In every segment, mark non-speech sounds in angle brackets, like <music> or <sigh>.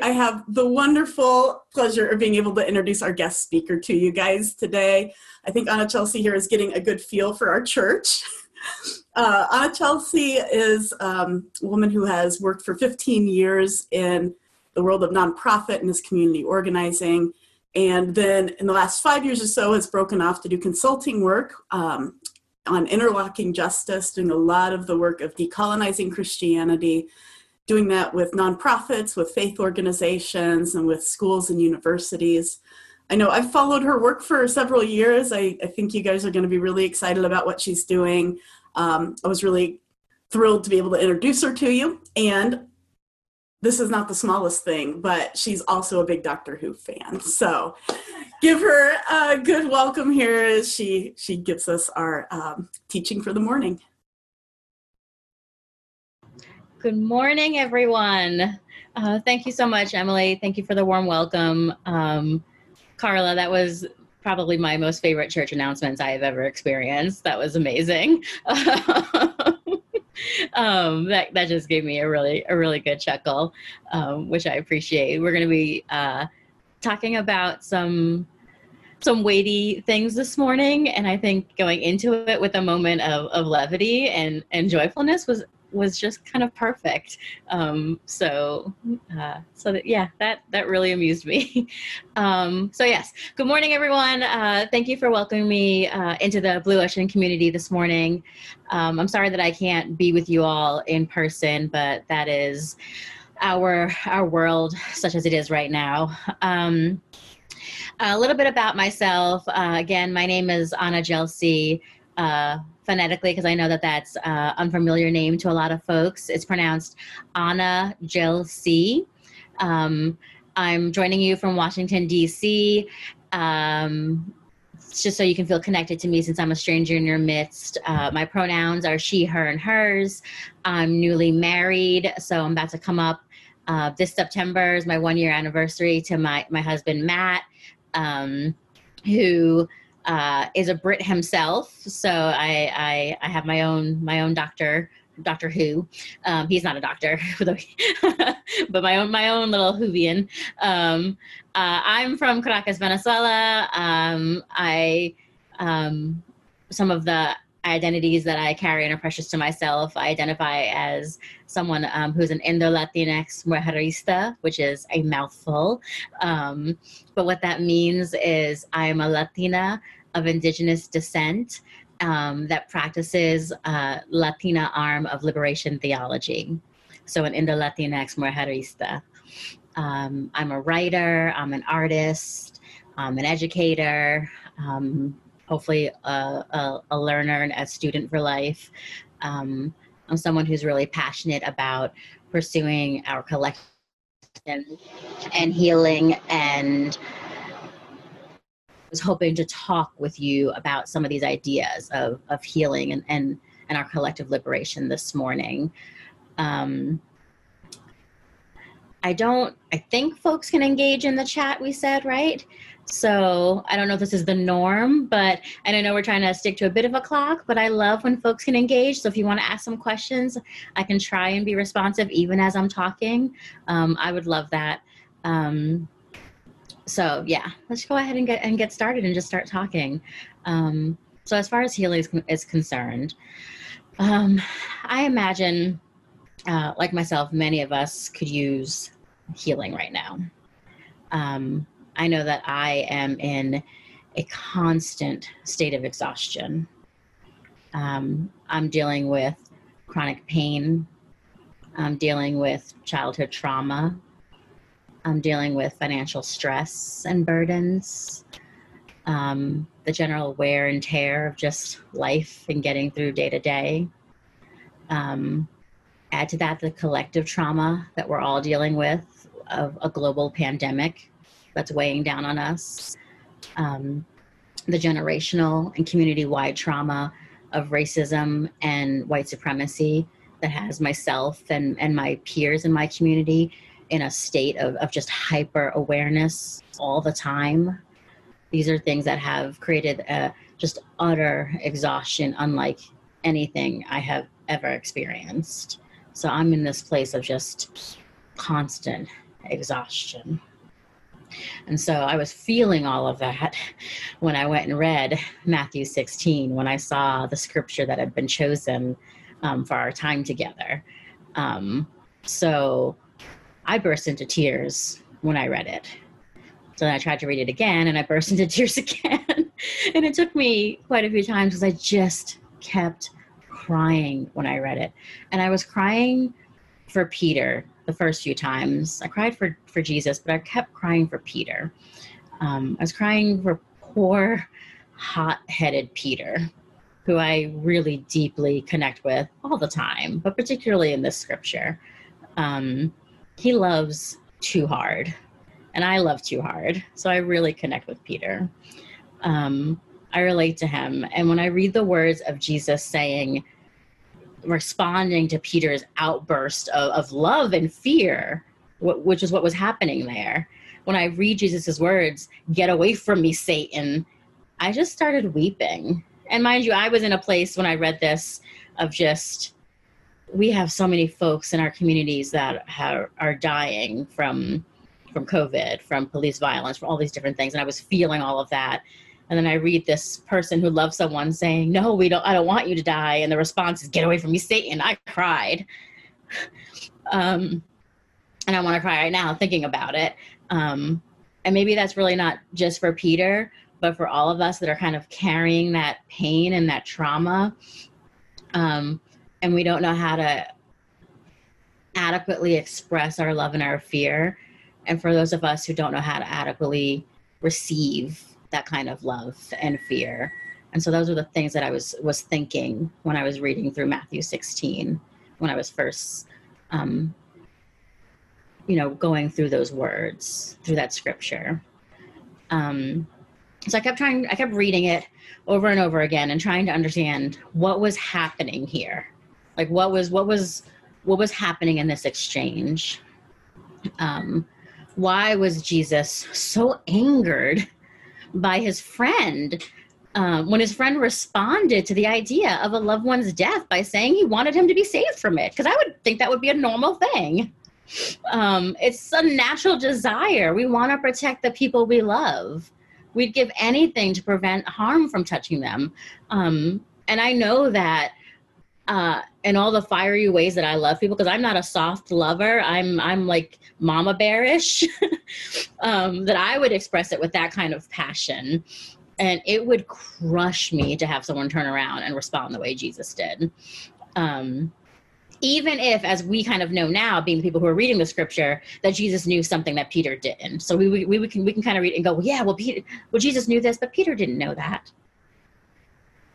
I have the wonderful pleasure of being able to introduce our guest speaker to you guys today. I think Anna Chelsea here is getting a good feel for our church. <laughs> Uh, Anna Chelsea is um, a woman who has worked for 15 years in the world of nonprofit and is community organizing. And then in the last five years or so has broken off to do consulting work um, on interlocking justice, doing a lot of the work of decolonizing Christianity doing that with nonprofits, with faith organizations, and with schools and universities. I know I've followed her work for several years. I, I think you guys are going to be really excited about what she's doing. Um, I was really thrilled to be able to introduce her to you. And this is not the smallest thing, but she's also a big Doctor Who fan. So give her a good welcome here as she, she gives us our um, teaching for the morning. Good morning, everyone. Uh, thank you so much, Emily. Thank you for the warm welcome. Um, Carla, that was probably my most favorite church announcements I have ever experienced. That was amazing. <laughs> um, that that just gave me a really a really good chuckle, um, which I appreciate. We're going to be uh, talking about some some weighty things this morning, and I think going into it with a moment of, of levity and and joyfulness was was just kind of perfect. Um, so, uh, so that, yeah, that, that really amused me. <laughs> um, so yes, good morning, everyone. Uh, thank you for welcoming me uh, into the Blue Ocean community this morning. Um, I'm sorry that I can't be with you all in person, but that is our, our world such as it is right now. Um, a little bit about myself. Uh, again, my name is Anna Jelsi. Uh, phonetically because I know that that's uh, unfamiliar name to a lot of folks. It's pronounced Anna Jill C. Um, I'm joining you from Washington, D.C. Um, just so you can feel connected to me since I'm a stranger in your midst. Uh, my pronouns are she, her, and hers. I'm newly married, so I'm about to come up. Uh, this September is my one year anniversary to my, my husband, Matt, um, who uh, is a Brit himself. So I, I, I have my own my own doctor Doctor Who. Um, he's not a doctor, <laughs> <laughs> but my own my own little Whovian. Um, uh, I'm from Caracas, Venezuela. Um, I um, some of the identities that I carry and are precious to myself. I identify as someone um, who's an Indo-Latinx mujerista, which is a mouthful. Um, but what that means is I'm a Latina of indigenous descent um, that practices uh, Latina arm of liberation theology. So an Indo-Latinx mujerista. Um, I'm a writer, I'm an artist, I'm an educator, um, hopefully a, a, a, learner and a student for life. Um, I'm someone who's really passionate about pursuing our collective and, and healing and was hoping to talk with you about some of these ideas of, of healing and, and, and our collective liberation this morning. Um, I don't, I think folks can engage in the chat, we said, right? So I don't know if this is the norm, but and I know we're trying to stick to a bit of a clock, but I love when folks can engage. So if you want to ask some questions, I can try and be responsive even as I'm talking. Um, I would love that. Um, so yeah, let's go ahead and get and get started and just start talking. Um, so as far as healing is, is concerned, um, I imagine, uh, like myself, many of us could use healing right now. Um, I know that I am in a constant state of exhaustion. Um, I'm dealing with chronic pain. I'm dealing with childhood trauma. I'm dealing with financial stress and burdens, um, the general wear and tear of just life and getting through day to day. Um, add to that the collective trauma that we're all dealing with of a global pandemic that's weighing down on us. Um, the generational and community wide trauma of racism and white supremacy that has myself and, and my peers in my community in a state of, of just hyper awareness all the time. These are things that have created a just utter exhaustion, unlike anything I have ever experienced. So I'm in this place of just constant exhaustion. And so I was feeling all of that <laughs> when I went and read Matthew 16, when I saw the scripture that had been chosen um, for our time together. Um, so I burst into tears when I read it. So then I tried to read it again and I burst <laughs> into tears again. and it took me quite a few times because I just kept crying when I read it. And I was crying for Peter the first few times. I cried for, for Jesus, but I kept crying for Peter. Um, I was crying for poor, hot headed Peter, who I really deeply connect with all the time, but particularly in this scripture. Um, he loves too hard, and I love too hard. So I really connect with Peter. Um, I relate to him. And when I read the words of Jesus saying, responding to Peter's outburst of, of love and fear, which is what was happening there. When I read Jesus' words, get away from me, Satan, I just started weeping. And mind you, I was in a place when I read this of just, we have so many folks in our communities that have, are dying from from COVID, from police violence, from all these different things. And I was feeling all of that and then I read this person who loves someone saying, "No, we don't. I don't want you to die." And the response is, "Get away from me, Satan!" I cried, <laughs> um, and I want to cry right now thinking about it. Um, and maybe that's really not just for Peter, but for all of us that are kind of carrying that pain and that trauma, um, and we don't know how to adequately express our love and our fear. And for those of us who don't know how to adequately receive that kind of love and fear. And so those are the things that I was was thinking when I was reading through Matthew 16, when I was first, um, you know, going through those words through that scripture. Um, so I kept trying, I kept reading it over and over again and trying to understand what was happening here, like what was what was what was happening in this exchange. Um, why was Jesus so angered by his friend um, when his friend responded to the idea of a loved one's death by saying he wanted him to be saved from it. Because I would think that would be a normal thing. Um, it's a natural desire. We want to protect the people we love. We'd give anything to prevent harm from touching them. Um, and I know that uh, in all the fiery ways that I love people, because I'm not a soft lover. I'm I'm like mama bearish. <laughs> um, that I would express it with that kind of passion, and it would crush me to have someone turn around and respond the way Jesus did. Um, even if, as we kind of know now, being the people who are reading the scripture, that Jesus knew something that Peter didn't. So we, we, we can we can kind of read and go, well, yeah, well, Peter, well, Jesus knew this, but Peter didn't know that.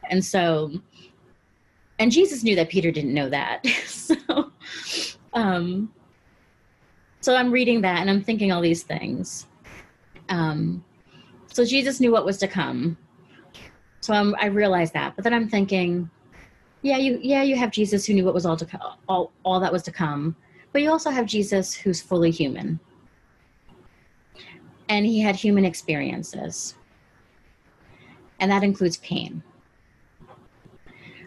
And so and Jesus knew that Peter didn't know that. <laughs> so, um, so I'm reading that and I'm thinking all these things. Um, so Jesus knew what was to come. So I'm, I realized that, but then I'm thinking, yeah, you, yeah, you have Jesus who knew what was all to co- all, all that was to come, but you also have Jesus who's fully human, and he had human experiences, and that includes pain.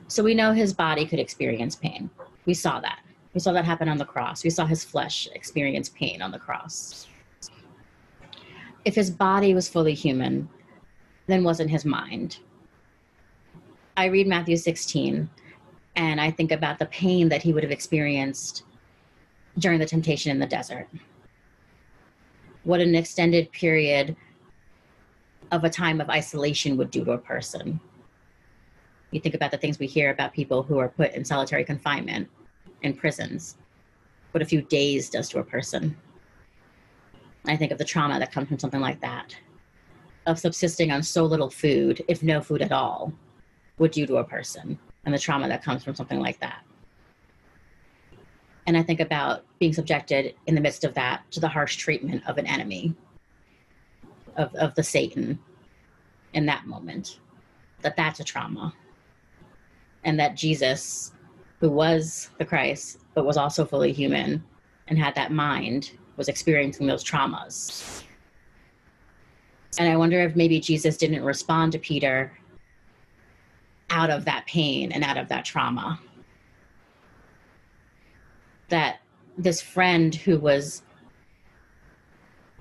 So we know his body could experience pain. We saw that. We saw that happen on the cross. We saw his flesh experience pain on the cross. If his body was fully human, then wasn't his mind. I read Matthew 16 and I think about the pain that he would have experienced during the temptation in the desert. What an extended period of a time of isolation would do to a person you think about the things we hear about people who are put in solitary confinement in prisons, what a few days does to a person. I think of the trauma that comes from something like that, of subsisting on so little food, if no food at all, would do to a person, and the trauma that comes from something like that. And I think about being subjected in the midst of that to the harsh treatment of an enemy, of, of the Satan in that moment, that that's a trauma and that Jesus, who was the Christ, but was also fully human and had that mind, was experiencing those traumas. And I wonder if maybe Jesus didn't respond to Peter out of that pain and out of that trauma. That this friend who was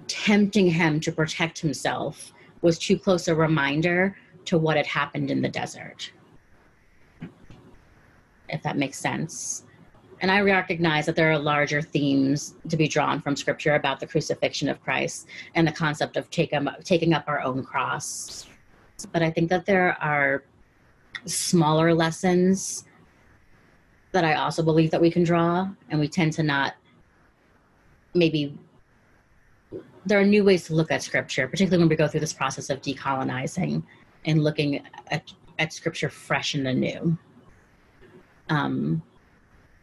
tempting him to protect himself was too close a reminder to what had happened in the desert. If that makes sense. And I recognize that there are larger themes to be drawn from scripture about the crucifixion of Christ and the concept of take, taking up our own cross. But I think that there are smaller lessons that I also believe that we can draw, and we tend to not maybe there are new ways to look at scripture, particularly when we go through this process of decolonizing and looking at, at scripture fresh and anew. Um,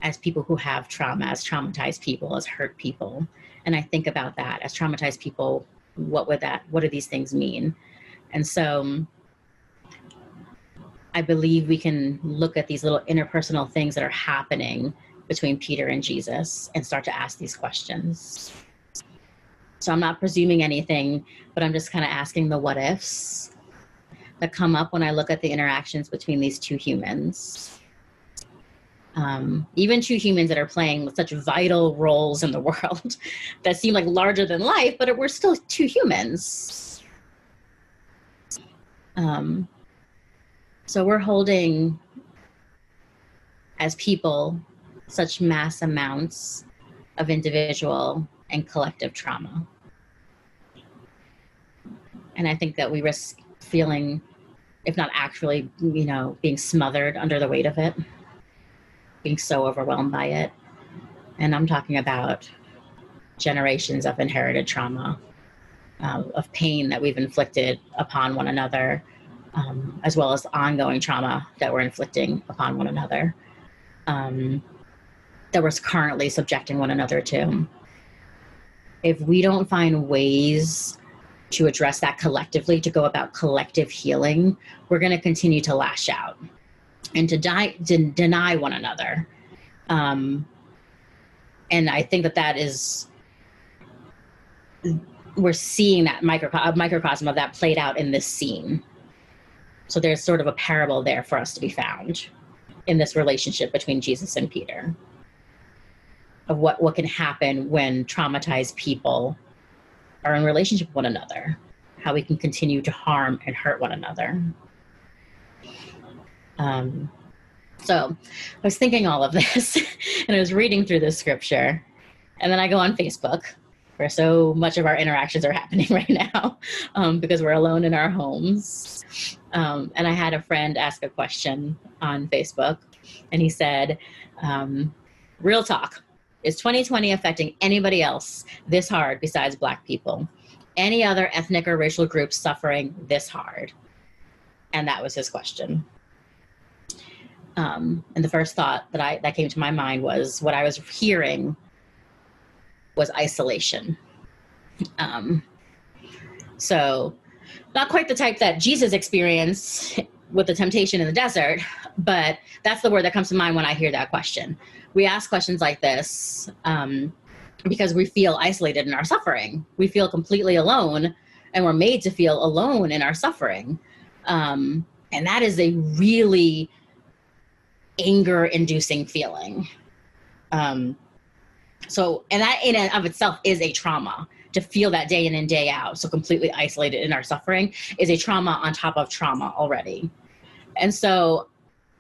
as people who have trauma, as traumatized people, as hurt people. And I think about that as traumatized people, what would that, what do these things mean? And so I believe we can look at these little interpersonal things that are happening between Peter and Jesus and start to ask these questions. So I'm not presuming anything, but I'm just kind of asking the what ifs that come up when I look at the interactions between these two humans. Um, even two humans that are playing with such vital roles in the <laughs> world that seem like larger than life, but we're still two humans. Um, so we're holding, as people, such mass amounts of individual and collective trauma. And I think that we risk feeling, if not actually, you know, being smothered under the weight of it, being so overwhelmed by it. And I'm talking about generations of inherited trauma, uh, of pain that we've inflicted upon one another, um, as well as ongoing trauma that we're inflicting upon one another, um, that we're currently subjecting one another to if we don't find ways to address that collectively, to go about collective healing, we're going to continue to lash out and to, die, to deny one another. Um, and I think that that is, we're seeing that microcosm, microcosm of that played out in this scene. So there's sort of a parable there for us to be found in this relationship between Jesus and Peter of what, what can happen when traumatized people are in relationship with one another, how we can continue to harm and hurt one another. Um, so I was thinking all of this <laughs> and I was reading through this scripture, and then I go on Facebook where so much of our interactions are <laughs> happening right now um, because we're alone in our homes. Um, and I had a friend ask a question on Facebook, and he said, um, Real talk, is 2020 affecting anybody else this hard besides Black people? Any other ethnic or racial groups suffering this hard? And that was his question. Um, and the first thought that I that came to my mind was what I was hearing was isolation. Um, so, not quite the type that Jesus experienced with the temptation in the desert, but that's the word that comes to mind when I hear that question we ask questions like this um, because we feel isolated in our suffering. We feel completely alone, and we're made to feel alone in our suffering. Um, and that is a really anger inducing feeling. Um, so, and that in and of itself is a trauma to feel that day in and day out. So, completely isolated in our suffering is a trauma on top of trauma already. And so,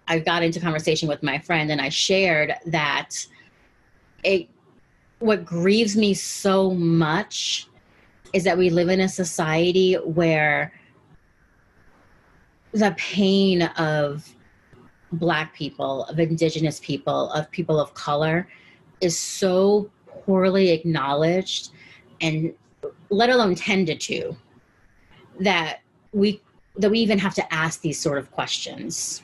I got into conversation with my friend and I shared that it what grieves me so much is that we live in a society where the pain of black people, of indigenous people, of people of color is so poorly acknowledged and let alone tended to that we that we even have to ask these sort of questions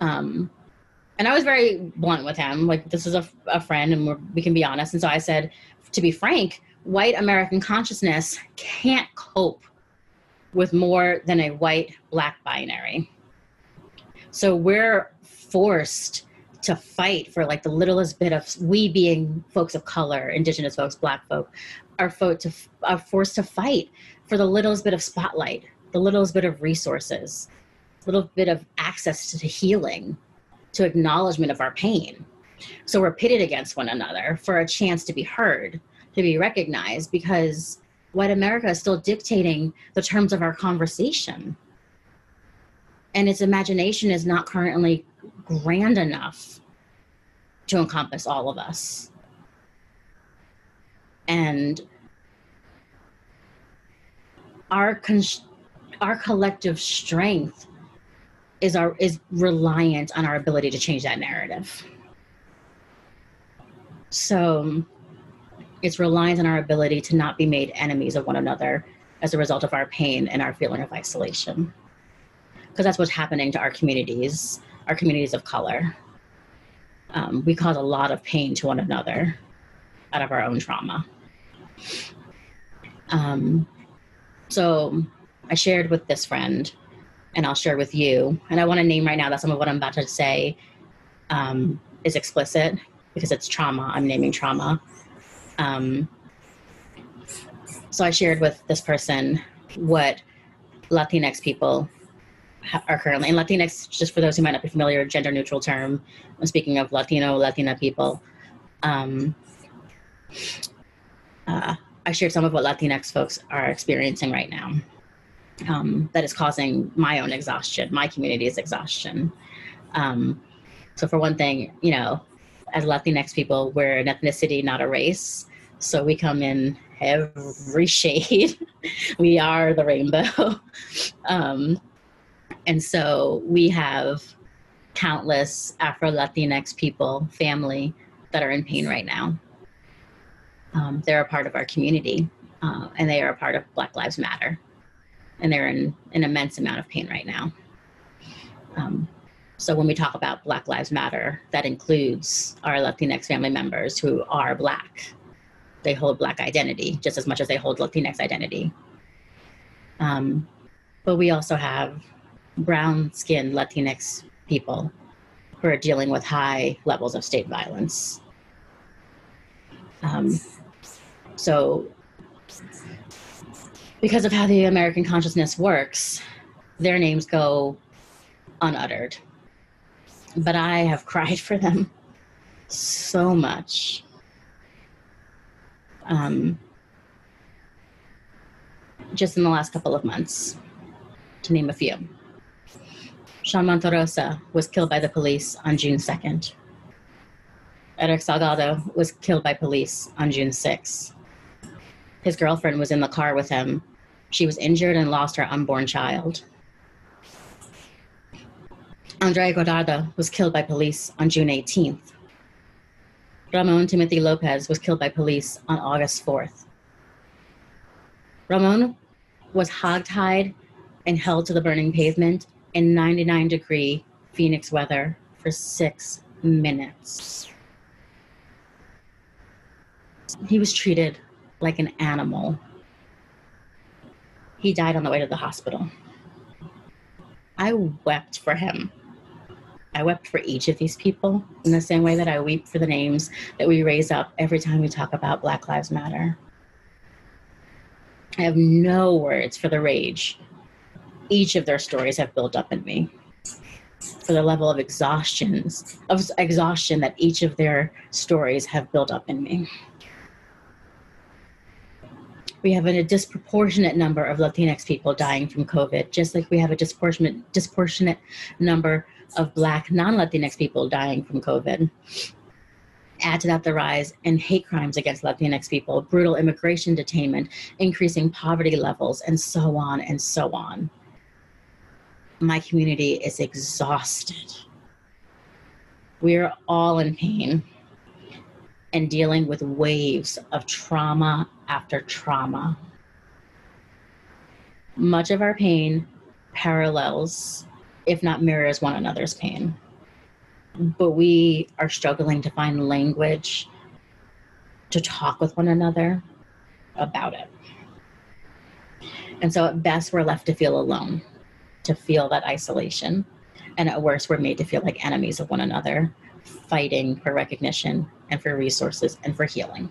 um, and I was very blunt with him. Like, this is a, a friend and we can be honest. And so I said, to be frank, white American consciousness can't cope with more than a white black binary. So we're forced to fight for like the littlest bit of we being folks of color, indigenous folks, black folk, are, fo- to, are forced to fight for the littlest bit of spotlight, the littlest bit of resources, little bit of access to healing, to acknowledgement of our pain. So we're pitted against one another for a chance to be heard, to be recognized because white America is still dictating the terms of our conversation. And its imagination is not currently grand enough to encompass all of us. And our con- our collective strength is our is reliant on our ability to change that narrative. So it's reliant on our ability to not be made enemies of one another as a result of our pain and our feeling of isolation. Because that's what's happening to our communities, our communities of color. Um, we cause a lot of pain to one another out of our own trauma. Um, so I shared with this friend, and I'll share with you. And I want to name right now that some of what I'm about to say um, is explicit because it's trauma. I'm naming trauma. Um, so I shared with this person what Latinx people are currently, and Latinx, just for those who might not be familiar, gender neutral term. I'm speaking of Latino, Latina people. Um, uh, I shared some of what Latinx folks are experiencing right now. Um, that is causing my own exhaustion, my community's exhaustion. Um, so, for one thing, you know, as Latinx people, we're an ethnicity, not a race. So we come in every <laughs> shade. we are the rainbow. <laughs> um, and so we have countless Afro Latinx people, family that are in pain right now. Um, they're a part of our community uh, and they are a part of Black Lives Matter. And they're in an immense amount of pain right now. Um, so when we talk about Black Lives Matter, that includes our Latinx family members who are Black. They hold Black identity just as much as they hold Latinx identity. Um, but we also have brown skinned Latinx people who are dealing with high levels of state violence. Um, so, because of how the American consciousness works, their names go unuttered but I have <laughs> cried for them so much. Um, just in the last couple of months, to name a few. Sean Monterosa was killed by the police on June 2nd. Erik Salgado was killed by police on June 6th. His girlfriend was in the car with him. She was injured and lost her unborn child. Andrés Guardado was killed by police on June 18th. Ramon Timothy Lopez was killed by police on August 4th. Ramon was hogtied and held to the burning pavement in 99 degree Phoenix weather for six minutes. He was treated like an animal. He died on the way to the hospital. I wept for him. I wept for each of these people in the same way that I weep for the names that we raise up every time we talk about Black Lives Matter. I have no words for the rage each of their stories have built up in me. For the level of exhaustion, of exhaustion that each of their stories have built up in me. We have a disproportionate number of Latinx people dying from COVID, just like we have a disproportionate disproportionate number of Black non Latinx people dying from COVID. Add to that the rise in hate crimes against Latinx people, brutal immigration detainment, increasing poverty levels, and so on and so on. My community is exhausted. We're all in pain and dealing with waves of trauma after trauma. Much of our pain parallels if not mirrors one another's pain. But we are struggling to find language to talk with one another about it. And so at best, we're left to feel alone, to feel that isolation. And at worst, we're made to feel like enemies of one another, fighting for recognition and for resources and for healing.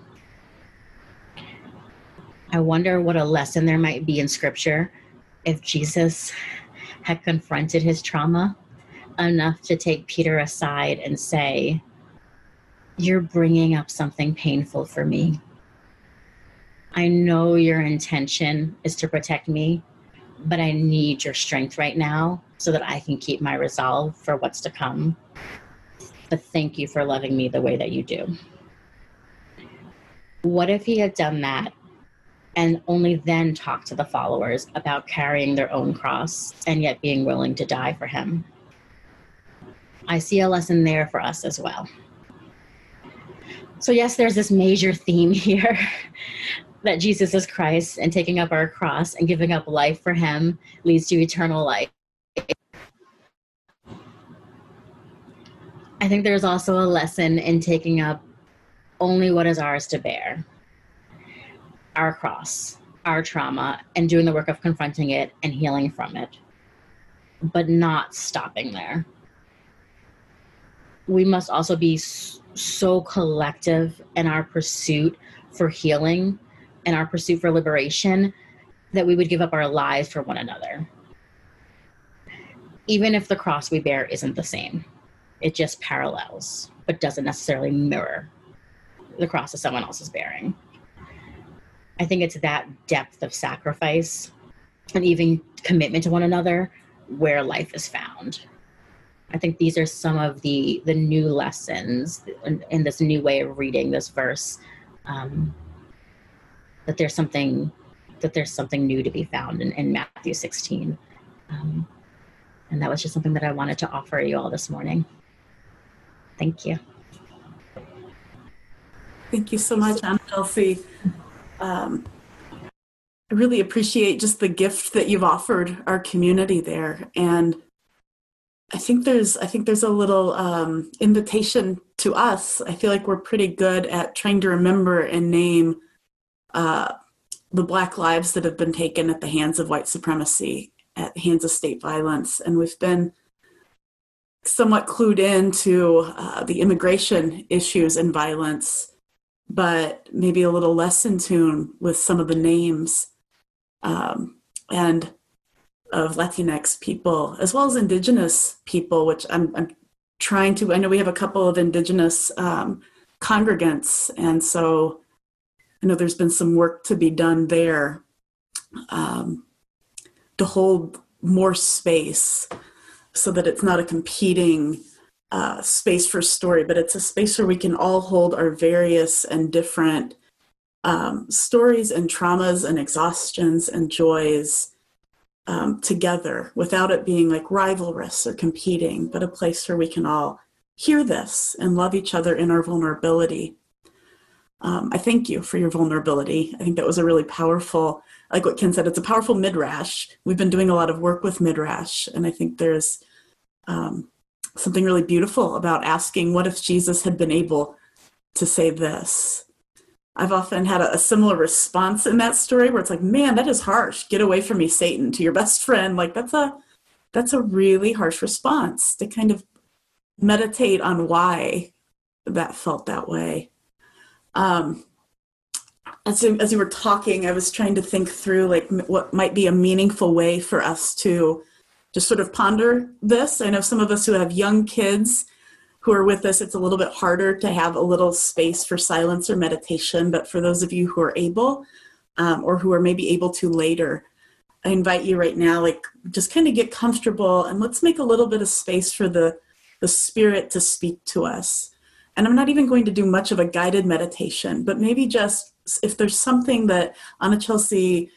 I wonder what a lesson there might be in scripture if Jesus had confronted his trauma enough to take Peter aside and say, You're bringing up something painful for me. I know your intention is to protect me, but I need your strength right now so that I can keep my resolve for what's to come. But thank you for loving me the way that you do. What if he had done that and only then talked to the followers about carrying their own cross and yet being willing to die for him? I see a lesson there for us as well. So, yes, there's this major theme <laughs> here that Jesus is Christ and taking up our cross and giving up life for him leads to eternal life. I think there's also a lesson in taking up only what is ours to bear our cross, our trauma, and doing the work of confronting it and healing from it, but not stopping there. We must also be so collective in our pursuit for healing and our pursuit for liberation that we would give up our lives for one another. Even if the cross we bear isn't the same, it just parallels, but doesn't necessarily mirror the cross that someone else is bearing. I think it's that depth of sacrifice and even commitment to one another where life is found. I think these are some of the the new lessons in, in this new way of reading this verse. Um, that there's something that there's something new to be found in, in Matthew 16. Um, and that was just something that I wanted to offer you all this morning. Thank you. Thank you so much, Anna Chelsea. Um, I really appreciate just the gift that you've offered our community there, and I think there's I think there's a little um, invitation to us. I feel like we're pretty good at trying to remember and name uh, the Black lives that have been taken at the hands of white supremacy, at hands of state violence, and we've been somewhat clued into uh, the immigration issues and violence but maybe a little less in tune with some of the names um, and of Latinx people, as well as Indigenous people, which I'm, I'm, trying to. I know we have a couple of Indigenous um, congregants, and so I know there's been some work to be done there um, to hold more space so that it's not a competing uh, space for story, but it's a space where we can all hold our various and different um, stories and traumas and exhaustions and joys um, together without it being like rivalrous or competing, but a place where we can all hear this and love each other in our vulnerability. Um, I thank you for your vulnerability. I think that was a really powerful, like what Ken said, it's a powerful midrash. We've been doing a lot of work with midrash, and I think there's um, something really beautiful about asking, what if Jesus had been able to say this? I've often had a, a, similar response in that story where it's like, man, that is harsh. Get away from me, Satan, to your best friend. Like that's a that's a really harsh response to kind of meditate on why that felt that way. Um, as, as you were talking, I was trying to think through like what might be a meaningful way for us to just sort of ponder this. I know some of us who have young kids who are with us, it's a little bit harder to have a little space for silence or meditation. But for those of you who are able, um, or who are maybe able to later, I invite you right now, like just kind of get comfortable and let's make a little bit of space for the the spirit to speak to us. And I'm not even going to do much of a guided meditation, but maybe just if there's something that Anna Chelsea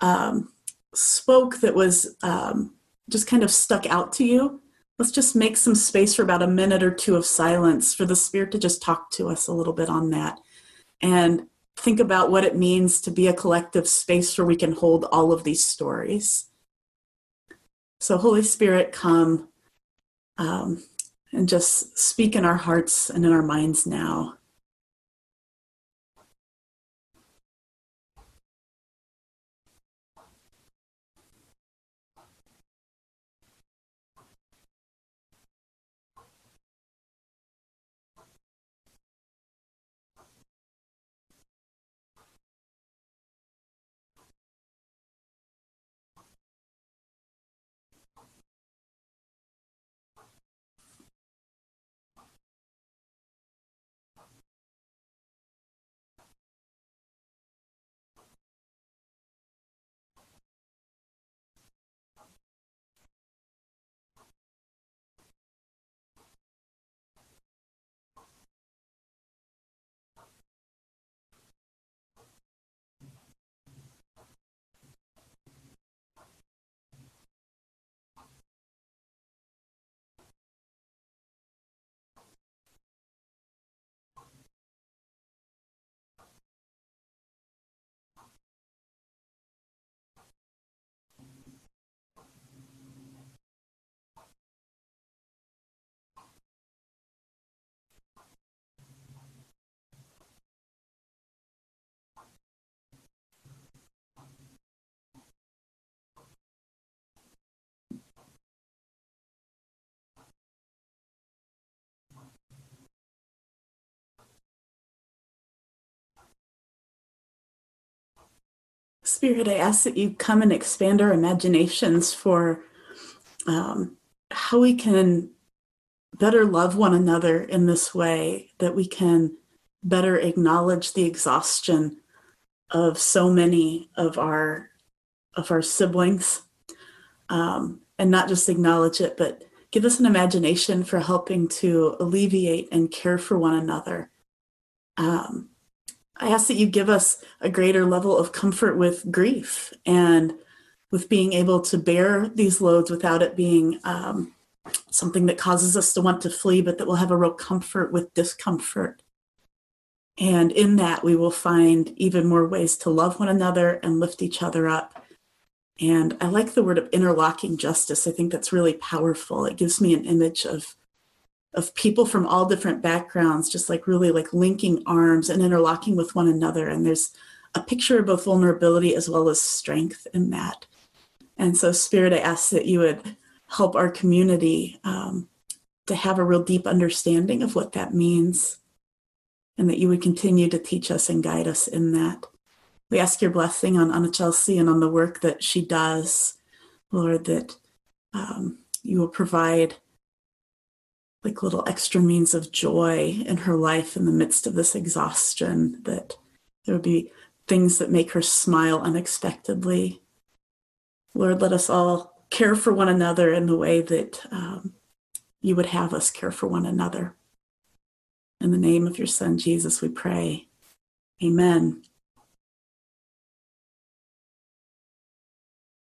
um, spoke that was um, just kind of stuck out to you, let's just make some space for about a minute or two of silence for the Spirit to just talk to us a little bit on that. And think about what it means to be a collective space where we can hold all of these stories. So, Holy Spirit, come um, and just speak in our hearts and in our minds now. Spirit, I ask that you come and expand our imaginations for um, how we can better love one another in this way, that we can better acknowledge the exhaustion of so many of our of our siblings. Um, and not just acknowledge it but give us an imagination for helping to alleviate and care for one another. Um, i ask that you give us a greater level of comfort with grief and with being able to bear these loads without it being um, something that causes us to want to flee but that we'll have a real comfort with discomfort and in that, we will find even more ways to love one another and lift each other up. And I like the word of interlocking justice. I think that's really powerful. It gives me an image of of people from all different backgrounds, just like really like linking arms and interlocking with one another. And there's a picture of both vulnerability as well as strength in that. And so, Spirit, I ask that you would help our community um, to have a real deep understanding of what that means and that you would continue to teach us and guide us in that. We ask your blessing on Anna Chelsea and on the work that she does, Lord, that um, you will provide like little extra means of joy in her life in the midst of this exhaustion, that there would be things that make her smile unexpectedly. Lord, let us all care for one another in the way that um, you would have us care for one another. In the name of your Son, Jesus, we pray. Amen.